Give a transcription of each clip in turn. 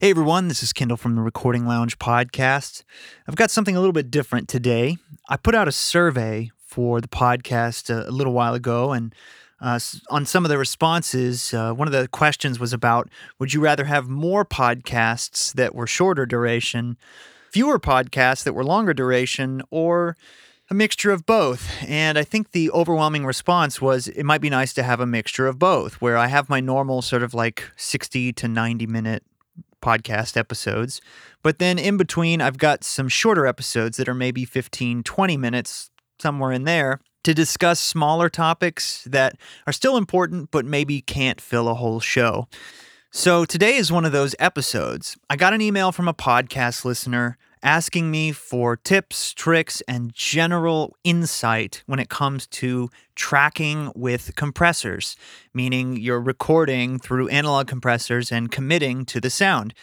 Hey everyone, this is Kendall from the Recording Lounge podcast. I've got something a little bit different today. I put out a survey for the podcast a, a little while ago, and uh, on some of the responses, uh, one of the questions was about would you rather have more podcasts that were shorter duration, fewer podcasts that were longer duration, or a mixture of both. And I think the overwhelming response was it might be nice to have a mixture of both, where I have my normal sort of like 60 to 90 minute podcast episodes. But then in between, I've got some shorter episodes that are maybe 15, 20 minutes, somewhere in there, to discuss smaller topics that are still important, but maybe can't fill a whole show. So today is one of those episodes. I got an email from a podcast listener asking me for tips, tricks, and general insight when it comes to tracking with compressors, meaning you're recording through analog compressors and committing to the sound.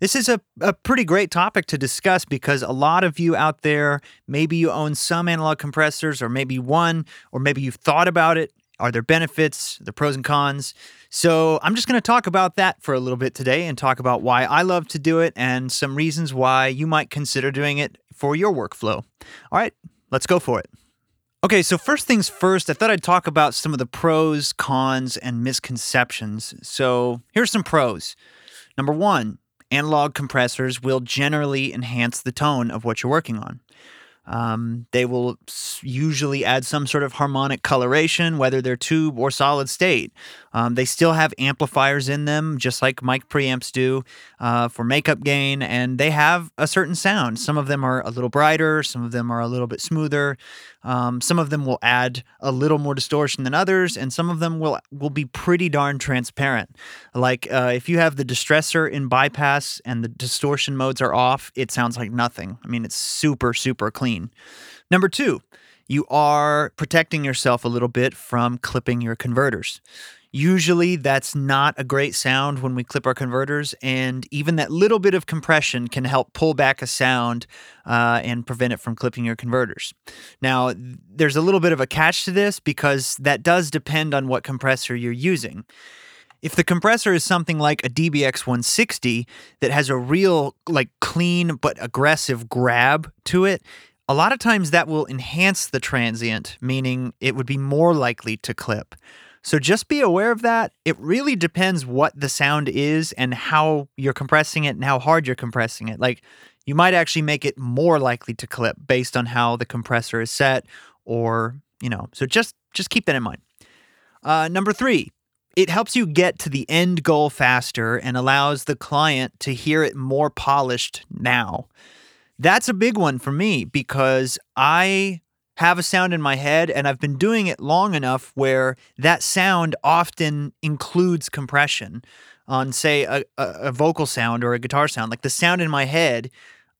This is a, a pretty great topic to discuss because a lot of you out there, maybe you own some analog compressors, or maybe one, or maybe you've thought about it are there benefits, the pros and cons? So I'm just going to talk about that for a little bit today and talk about why I love to do it and some reasons why you might consider doing it for your workflow. All right, let's go for it. Okay, so first things first, I thought I'd talk about some of the pros, cons, and misconceptions. So here's some pros. Number one, analog compressors will generally enhance the tone of what you're working on. Um, they will usually add some sort of harmonic coloration, whether they're tube or solid state. Um, they still have amplifiers in them, just like mic preamps do uh, for makeup gain, and they have a certain sound. Some of them are a little brighter, some of them are a little bit smoother. Um, some of them will add a little more distortion than others, and some of them will will be pretty darn transparent. Like uh, if you have the distressor in bypass and the distortion modes are off, it sounds like nothing. I mean, it's super super clean. Number two, you are protecting yourself a little bit from clipping your converters. Usually, that's not a great sound when we clip our converters, and even that little bit of compression can help pull back a sound uh, and prevent it from clipping your converters. Now, there's a little bit of a catch to this because that does depend on what compressor you're using. If the compressor is something like a DBX 160 that has a real, like, clean but aggressive grab to it, a lot of times that will enhance the transient, meaning it would be more likely to clip. So just be aware of that. It really depends what the sound is and how you're compressing it and how hard you're compressing it. Like you might actually make it more likely to clip based on how the compressor is set or, you know, so just just keep that in mind. Uh, number three, it helps you get to the end goal faster and allows the client to hear it more polished now. That's a big one for me because I have a sound in my head and I've been doing it long enough where that sound often includes compression on say a, a, vocal sound or a guitar sound. Like the sound in my head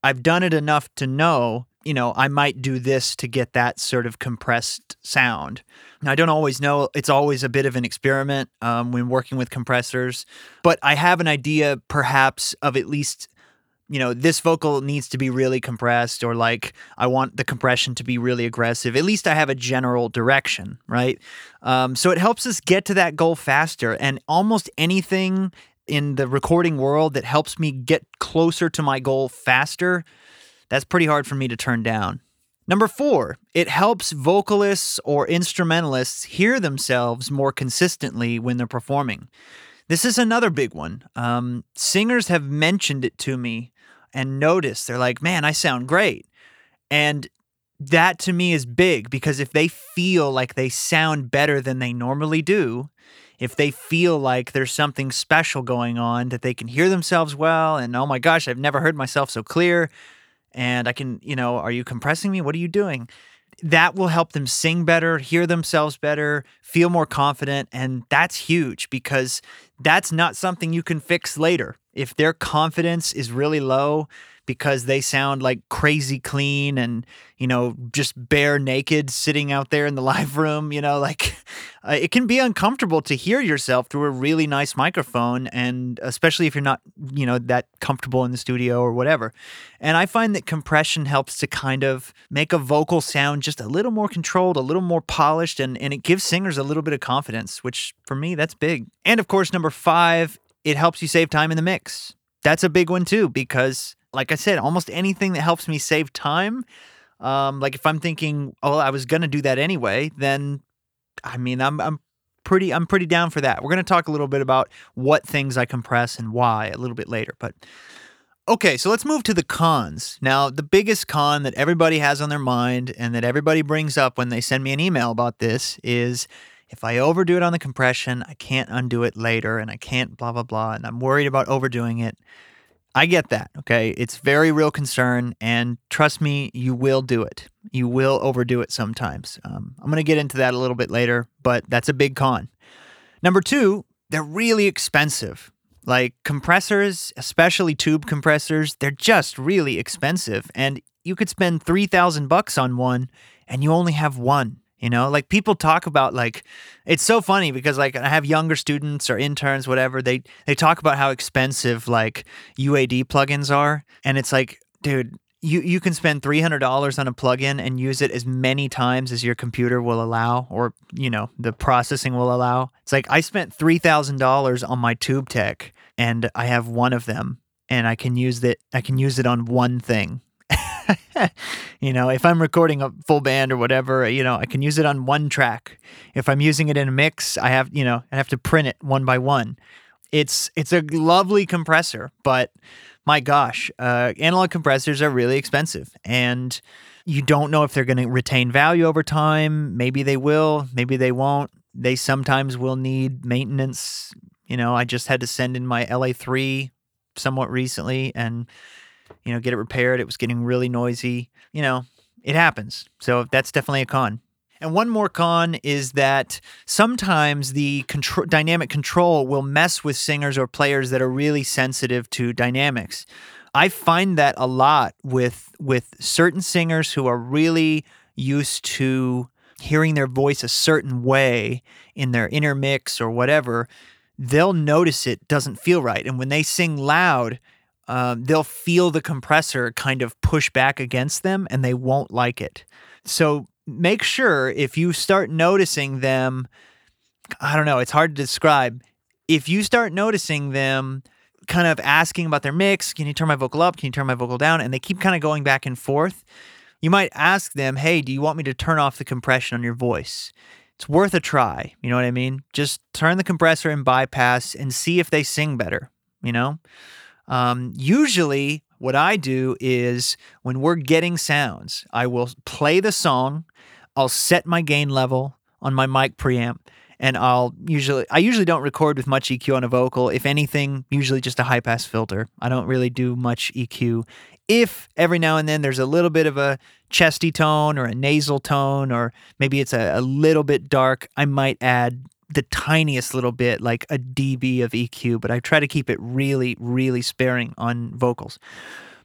I've done it enough to know you know I might do this to get that sort of compressed sound. Now I don't always know. It's always a bit of an experiment um, when working with compressors but I have an idea perhaps of at least you know, this vocal needs to be really compressed, or like I want the compression to be really aggressive. At least I have a general direction, right? Um, so it helps us get to that goal faster. And almost anything in the recording world that helps me get closer to my goal faster, that's pretty hard for me to turn down. Number four, it helps vocalists or instrumentalists hear themselves more consistently when they're performing. This is another big one. Um, singers have mentioned it to me and notice they're like, man, I sound great. And that to me is big because if they feel like they sound better than they normally do, if they feel like there's something special going on, that they can hear themselves well, and oh my gosh, I've never heard myself so clear, and I can, you know, are you compressing me? What are you doing? That will help them sing better, hear themselves better, feel more confident. And that's huge because that's not something you can fix later if their confidence is really low because they sound like crazy clean and you know just bare naked sitting out there in the live room you know like uh, it can be uncomfortable to hear yourself through a really nice microphone and especially if you're not you know that comfortable in the studio or whatever. And i find that compression helps to kind of make a vocal sound just a little more controlled a little more polished and, and it gives singers a little bit of confidence which for me that's big. And of course number five it helps you save time in the mix. that's a big one too, because like I said, almost anything that helps me save time, um, like if I'm thinking, oh, I was gonna do that anyway, then I mean, I'm I'm pretty I'm pretty down for that. We're gonna talk a little bit about what things I compress and why a little bit later, but. Okay, so let's move to the cons. Now, the biggest con that everybody has on their mind and that everybody brings up when they send me an email about this is if I overdo it on the compression, I can't undo it later and I can't blah, blah, blah. And I'm worried about overdoing it. I get that. Okay. It's very real concern. And trust me, you will do it. You will overdo it sometimes. Um, I'm going to get into that a little bit later, but that's a big con. Number two, they're really expensive. Like compressors, especially tube compressors, they're just really expensive. And you could spend 3000 bucks on one and you only have one. You know, like people talk about like it's so funny because like I have younger students or interns, whatever. They they talk about how expensive like UAD plugins are, and it's like, dude, you you can spend three hundred dollars on a plugin and use it as many times as your computer will allow, or you know the processing will allow. It's like I spent three thousand dollars on my Tube Tech, and I have one of them, and I can use it. I can use it on one thing you know, if I'm recording a full band or whatever, you know, I can use it on one track. If I'm using it in a mix, I have, you know, I have to print it one by one. It's it's a lovely compressor, but my gosh, uh, analog compressors are really expensive, and you don't know if they're going to retain value over time. Maybe they will, maybe they won't. They sometimes will need maintenance. You know, I just had to send in my LA3 somewhat recently, and you know, get it repaired. It was getting really noisy. You know, it happens. So that's definitely a con. And one more con is that sometimes the control, dynamic control will mess with singers or players that are really sensitive to dynamics. I find that a lot with with certain singers who are really used to hearing their voice a certain way in their inner mix or whatever, they'll notice it doesn't feel right. And when they sing loud, um, they'll feel the compressor kind of push back against them and they won't like it. So make sure if you start noticing them, I don't know, it's hard to describe. If you start noticing them kind of asking about their mix, can you turn my vocal up? Can you turn my vocal down? And they keep kind of going back and forth. You might ask them, hey, do you want me to turn off the compression on your voice? It's worth a try. You know what I mean? Just turn the compressor and bypass and see if they sing better, you know? Um, usually, what I do is when we're getting sounds, I will play the song, I'll set my gain level on my mic preamp, and I'll usually I usually don't record with much EQ on a vocal. If anything, usually just a high pass filter. I don't really do much EQ. If every now and then there's a little bit of a chesty tone or a nasal tone, or maybe it's a, a little bit dark, I might add the tiniest little bit, like a dB of EQ, but I try to keep it really, really sparing on vocals.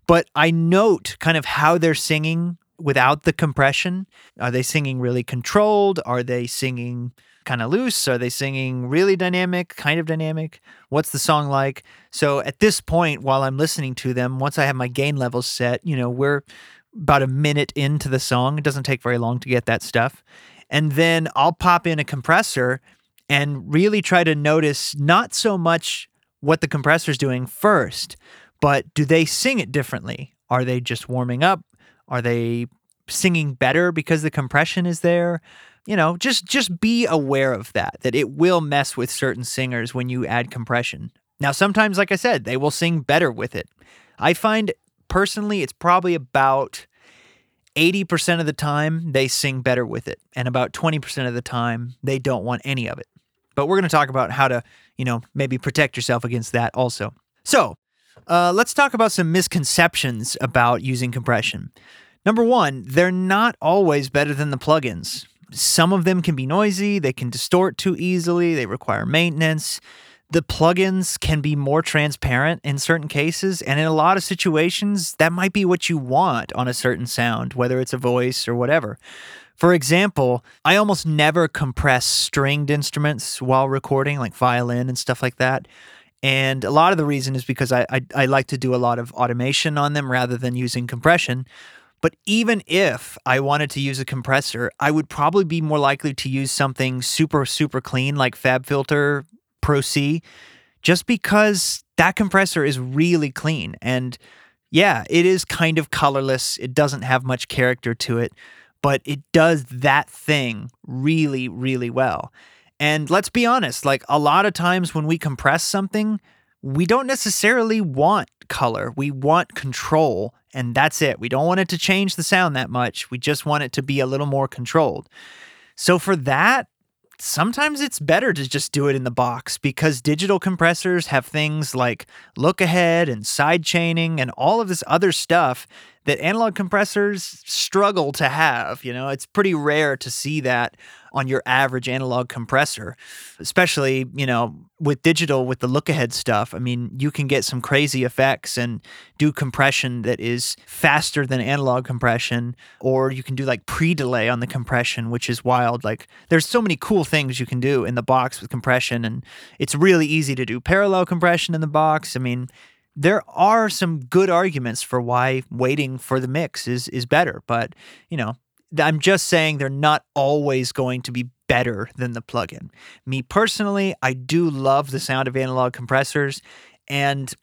But I note kind of how they're singing without the compression. Are they singing really controlled? Are they singing kind of loose? Are they singing really dynamic, kind of dynamic? What's the song like? So at this point, while I'm listening to them, once I have my gain levels set, you know, we're about a minute into the song. It doesn't take very long to get that stuff. And then I'll pop in a compressor and really try to notice not so much what the compressor's doing first, but do they sing it differently? Are they just warming up? Are they singing better because the compression is there? You know, just just be aware of that that it will mess with certain singers when you add compression. Now, sometimes like I said, they will sing better with it. I find personally it's probably about 80% of the time they sing better with it and about 20% of the time they don't want any of it. But we're going to talk about how to, you know, maybe protect yourself against that also. So, uh, let's talk about some misconceptions about using compression. Number one, they're not always better than the plugins. Some of them can be noisy, they can distort too easily, they require maintenance. The plugins can be more transparent in certain cases, and in a lot of situations, that might be what you want on a certain sound, whether it's a voice or whatever. For example, I almost never compress stringed instruments while recording, like violin and stuff like that. And a lot of the reason is because I, I, I like to do a lot of automation on them rather than using compression. But even if I wanted to use a compressor, I would probably be more likely to use something super, super clean like FabFilter Pro C just because that compressor is really clean. And yeah, it is kind of colorless. It doesn't have much character to it, but it does that thing really, really well. And let's be honest, like a lot of times when we compress something, we don't necessarily want color. We want control, and that's it. We don't want it to change the sound that much. We just want it to be a little more controlled. So for that, sometimes it's better to just do it in the box because digital compressors have things like look ahead and side chaining and all of this other stuff that analog compressors struggle to have. You know, it's pretty rare to see that on your average analog compressor, especially, you know, with digital with the look ahead stuff. I mean, you can get some crazy effects and do compression that is faster than analog compression, or you can do like pre delay on the compression, which is wild. Like, there's so many cool things you can do in the box with compression, and it's really easy to do parallel compression in the box. I mean, there are some good arguments for why waiting for the mix is is better, but you know, I'm just saying they're not always going to be better than the plugin. Me personally, I do love the sound of analog compressors and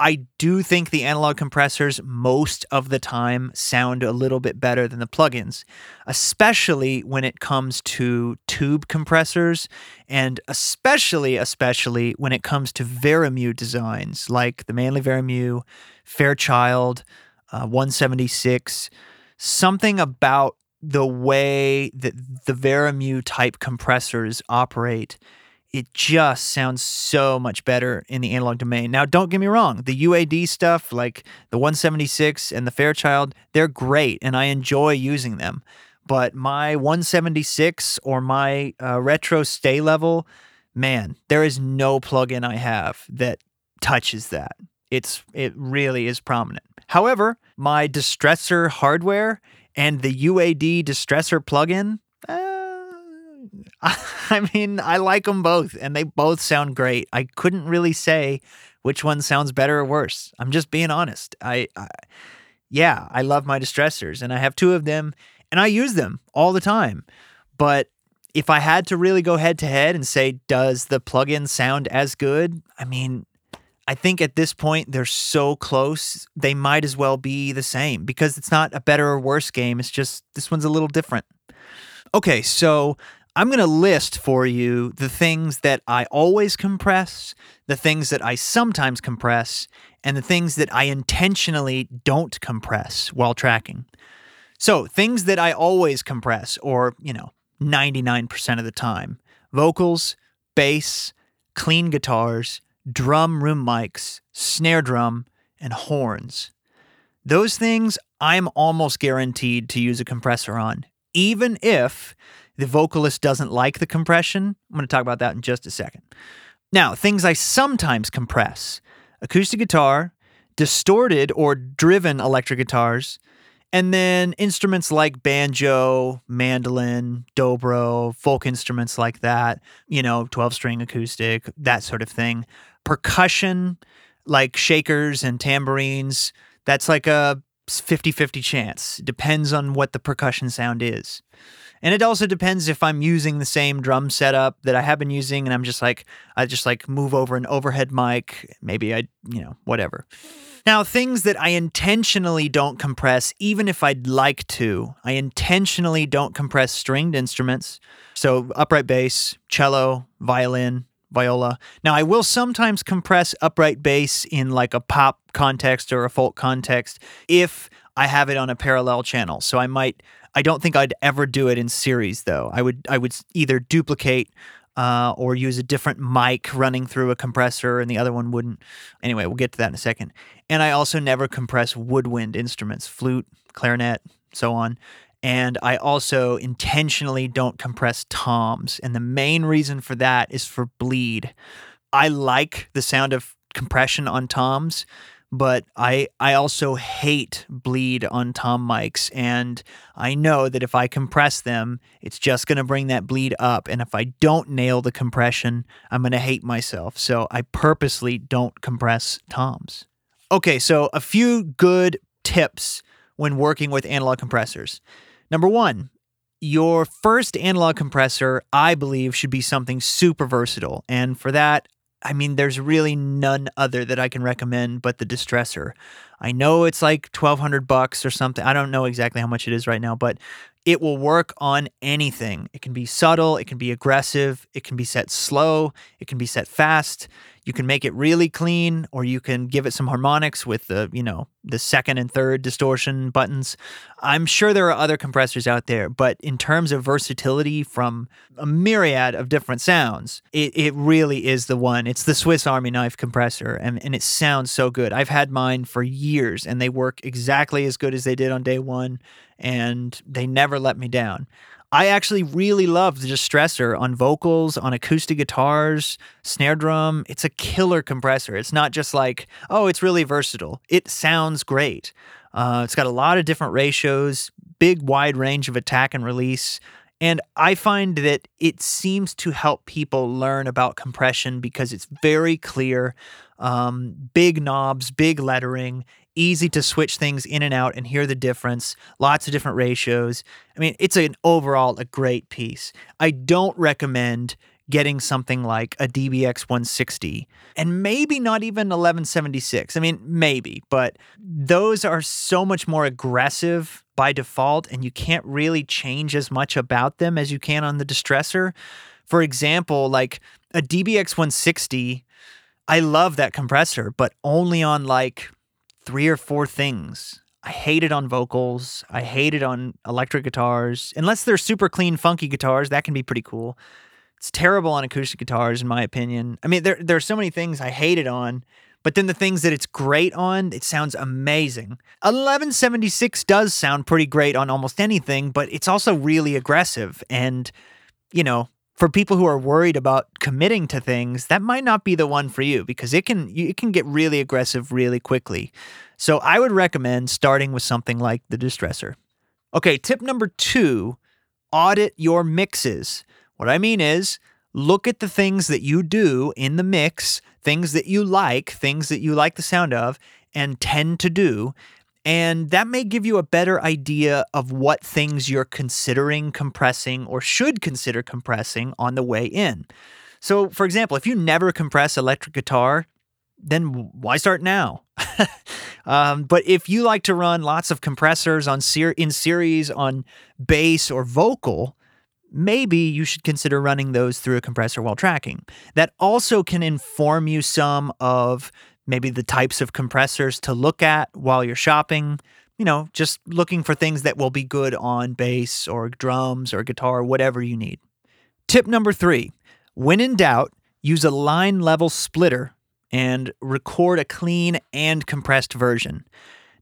I do think the analog compressors most of the time sound a little bit better than the plugins, especially when it comes to tube compressors and especially especially when it comes to Varimu designs like the Manley Varimu, Fairchild, uh, 176. Something about the way that the Varimu type compressors operate it just sounds so much better in the analog domain. Now, don't get me wrong, the UAD stuff, like the 176 and the Fairchild, they're great and I enjoy using them. But my 176 or my uh, Retro Sta-Level, man, there is no plugin I have that touches that. It's it really is prominent. However, my distressor hardware and the UAD distressor plugin, uh, I mean, I like them both and they both sound great. I couldn't really say which one sounds better or worse. I'm just being honest. I, I yeah, I love my distressors and I have two of them and I use them all the time. But if I had to really go head to head and say, does the plugin sound as good? I mean, I think at this point they're so close, they might as well be the same because it's not a better or worse game. It's just this one's a little different. Okay, so I'm going to list for you the things that I always compress, the things that I sometimes compress, and the things that I intentionally don't compress while tracking. So, things that I always compress, or, you know, 99% of the time vocals, bass, clean guitars, drum room mics, snare drum, and horns. Those things I'm almost guaranteed to use a compressor on, even if the vocalist doesn't like the compression. I'm going to talk about that in just a second. Now, things I sometimes compress acoustic guitar, distorted or driven electric guitars, and then instruments like banjo, mandolin, dobro, folk instruments like that, you know, 12 string acoustic, that sort of thing. Percussion, like shakers and tambourines, that's like a 50 50 chance. Depends on what the percussion sound is. And it also depends if I'm using the same drum setup that I have been using and I'm just like I just like move over an overhead mic, maybe I, you know, whatever. Now, things that I intentionally don't compress even if I'd like to. I intentionally don't compress stringed instruments. So upright bass, cello, violin, viola. Now, I will sometimes compress upright bass in like a pop context or a folk context if I have it on a parallel channel. So I might I don't think I'd ever do it in series though. I would I would either duplicate uh, or use a different mic running through a compressor and the other one wouldn't. Anyway, we'll get to that in a second. And I also never compress woodwind instruments, flute, clarinet, so on. And I also intentionally don't compress toms. And the main reason for that is for bleed. I like the sound of compression on toms but I I also hate bleed on tom mics and I know that if I compress them it's just going to bring that bleed up and if I don't nail the compression I'm going to hate myself so I purposely don't compress toms. Okay, so a few good tips when working with analog compressors. Number 1, your first analog compressor, I believe, should be something super versatile. And for that, I mean, there's really none other that I can recommend but the distressor. I know it's like 1200 bucks or something. I don't know exactly how much it is right now, but it will work on anything. It can be subtle, it can be aggressive, it can be set slow, it can be set fast. You can make it really clean or you can give it some harmonics with the, you know, the second and third distortion buttons. I'm sure there are other compressors out there, but in terms of versatility from a myriad of different sounds, it, it really is the one. It's the Swiss Army knife compressor and, and it sounds so good. I've had mine for years and they work exactly as good as they did on day one and they never let me down. I actually really love the distressor on vocals, on acoustic guitars, snare drum. It's a killer compressor. It's not just like, oh, it's really versatile. It sounds great. Uh, it's got a lot of different ratios, big wide range of attack and release. And I find that it seems to help people learn about compression because it's very clear, um, big knobs, big lettering easy to switch things in and out and hear the difference. Lots of different ratios. I mean, it's an overall a great piece. I don't recommend getting something like a DBX 160 and maybe not even 1176. I mean, maybe, but those are so much more aggressive by default and you can't really change as much about them as you can on the distressor. For example, like a DBX 160, I love that compressor, but only on like three or four things. I hate it on vocals. I hate it on electric guitars. Unless they're super clean, funky guitars, that can be pretty cool. It's terrible on acoustic guitars, in my opinion. I mean, there, there are so many things I hate it on, but then the things that it's great on, it sounds amazing. 1176 does sound pretty great on almost anything, but it's also really aggressive. And, you know, for people who are worried about committing to things, that might not be the one for you because it can it can get really aggressive really quickly. So I would recommend starting with something like the distressor. Okay, tip number 2, audit your mixes. What I mean is look at the things that you do in the mix, things that you like, things that you like the sound of and tend to do and that may give you a better idea of what things you're considering compressing or should consider compressing on the way in. So, for example, if you never compress electric guitar, then why start now? um, but if you like to run lots of compressors on ser- in series on bass or vocal, maybe you should consider running those through a compressor while tracking. That also can inform you some of maybe the types of compressors to look at while you're shopping. You know, just looking for things that will be good on bass or drums or guitar, whatever you need. Tip number three when in doubt, use a line level splitter and record a clean and compressed version.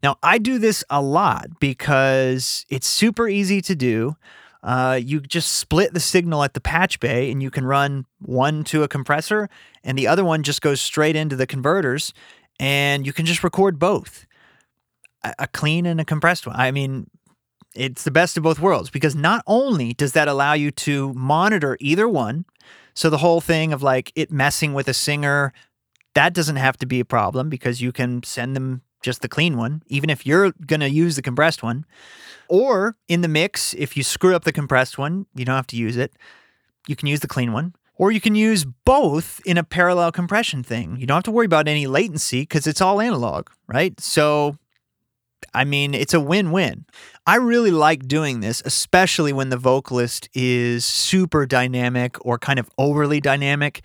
Now, I do this a lot because it's super easy to do. Uh, you just split the signal at the patch bay and you can run one to a compressor and the other one just goes straight into the converters and you can just record both a, a clean and a compressed one. I mean, it's the best of both worlds because not only does that allow you to monitor either one, so the whole thing of like it messing with a singer, that doesn't have to be a problem because you can send them just the clean one, even if you're going to use the compressed one. Or in the mix, if you screw up the compressed one, you don't have to use it. You can use the clean one. Or you can use both in a parallel compression thing. You don't have to worry about any latency because it's all analog, right? So, I mean, it's a win win. I really like doing this, especially when the vocalist is super dynamic or kind of overly dynamic.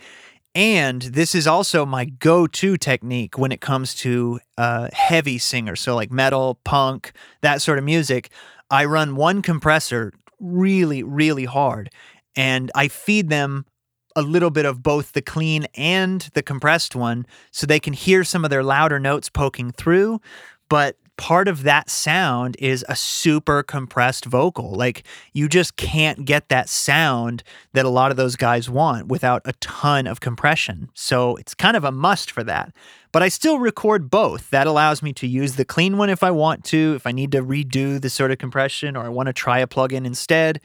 And this is also my go to technique when it comes to uh, heavy singers. So, like metal, punk, that sort of music. I run one compressor really, really hard and I feed them a little bit of both the clean and the compressed one so they can hear some of their louder notes poking through. But part of that sound is a super compressed vocal. Like you just can't get that sound that a lot of those guys want without a ton of compression. So it's kind of a must for that. But I still record both. That allows me to use the clean one if I want to, if I need to redo the sort of compression or I want to try a plugin instead,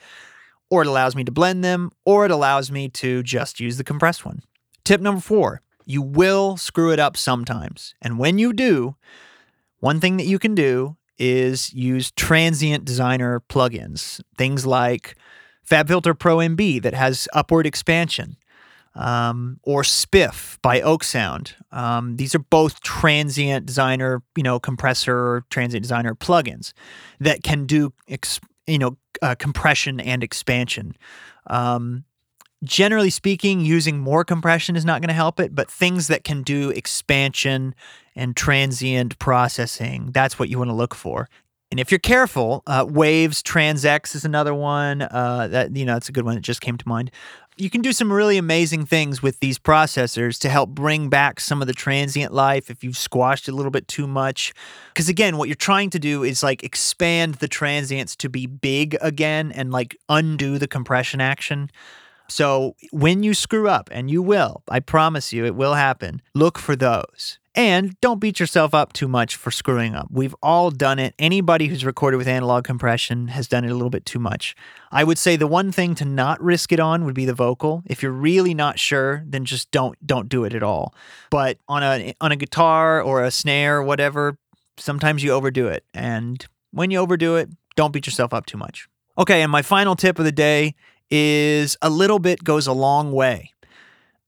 or it allows me to blend them, or it allows me to just use the compressed one. Tip number four you will screw it up sometimes. And when you do, one thing that you can do is use transient designer plugins, things like FabFilter Pro MB that has upward expansion. um, or Spiff by oeksound. Um, these are both transient designer, you know, compressor, transient designer plugins that can do, ex- you know, uh, compression and expansion. Um, generally speaking, using more compression is not going to help it, but things that can do expansion and transient processing, that's what you want to look for. And if you're careful, uh, Waves TransX is another one. Uh, that you know, that's a good one that just came to mind you can do some really amazing things with these processors to help bring back some of the transient life if you've squashed it a little bit too much. Because again, what you're trying to do is like expand the transients to be big again and like undo the compression action. So when you screw up, and you will, I promise you it will happen, look for those. And don't beat yourself up too much for screwing up. We've all done it. Anybody who's recorded with analog compression has done it a little bit too much. I would say the one thing to not risk it on would be the vocal. If you're really not sure, then just don't don't do it at all. But on a on a guitar or a snare or whatever, sometimes you overdo it. And when you overdo it, don't beat yourself up too much. Okay, and my final tip of the day is a little bit goes a long way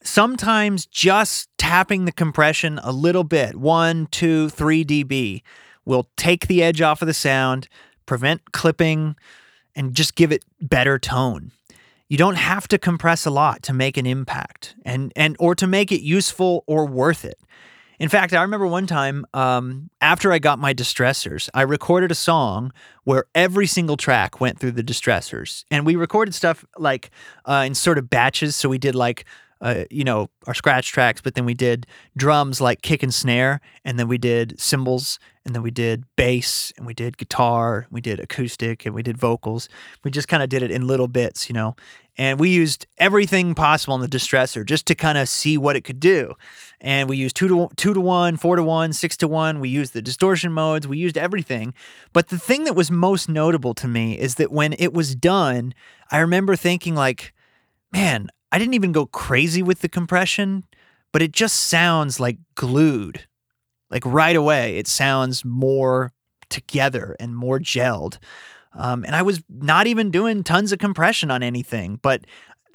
sometimes just tapping the compression a little bit, one, two, three dB, will take the edge off of the sound, prevent clipping, and just give it better tone. You don't have to compress a lot to make an impact and, and or to make it useful or worth it. In fact, I remember one time um, after I got my distressors, I recorded a song where every single track went through the distressors. And we recorded stuff like uh, in sort of batches. So we did like uh, you know, our scratch tracks, but then we did drums like kick and snare, and then we did cymbals, and then we did bass, and we did guitar, we did acoustic, and we did vocals. We just kind of did it in little bits, you know, and we used everything possible in the distressor just to kind of see what it could do. And we used two to two to one, four to one, six to one. We used the distortion modes. We used everything. But the thing that was most notable to me is that when it was done, I remember thinking like, man, I didn't even go crazy with the compression, but it just sounds like glued. Like right away, it sounds more together and more gelled. Um, and I was not even doing tons of compression on anything, but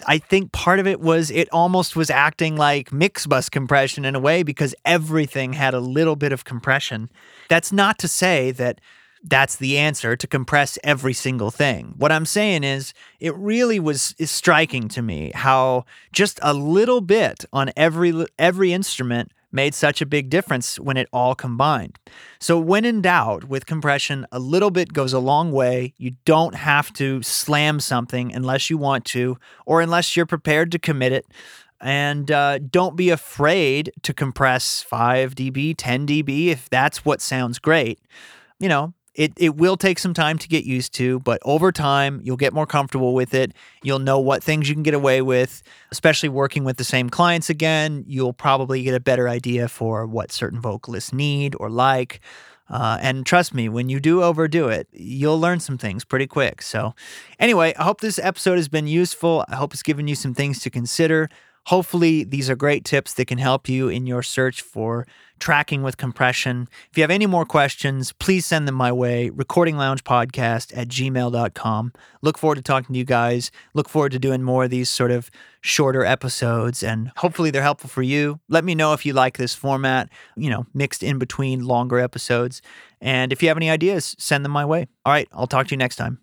I think part of it was it almost was acting like mix bus compression in a way because everything had a little bit of compression. That's not to say that that's the answer to compress every single thing. What I'm saying is it really was is striking to me how just a little bit on every every instrument made such a big difference when it all combined. So when in doubt with compression, a little bit goes a long way. You don't have to slam something unless you want to or unless you're prepared to commit it. And uh, don't be afraid to compress 5 dB, 10 dB if that's what sounds great. You know, it, it will take some time to get used to, but over time, you'll get more comfortable with it. You'll know what things you can get away with, especially working with the same clients again. You'll probably get a better idea for what certain vocalists need or like. Uh, and trust me, when you do overdo it, you'll learn some things pretty quick. So, anyway, I hope this episode has been useful. I hope it's given you some things to consider. Hopefully, these are great tips that can help you in your search for tracking with compression. If you have any more questions, please send them my way. Recordingloungepodcast at gmail.com. Look forward to talking to you guys. Look forward to doing more of these sort of shorter episodes, and hopefully they're helpful for you. Let me know if you like this format, you know, mixed in between longer episodes. And if you have any ideas, send them my way. All right, I'll talk to you next time.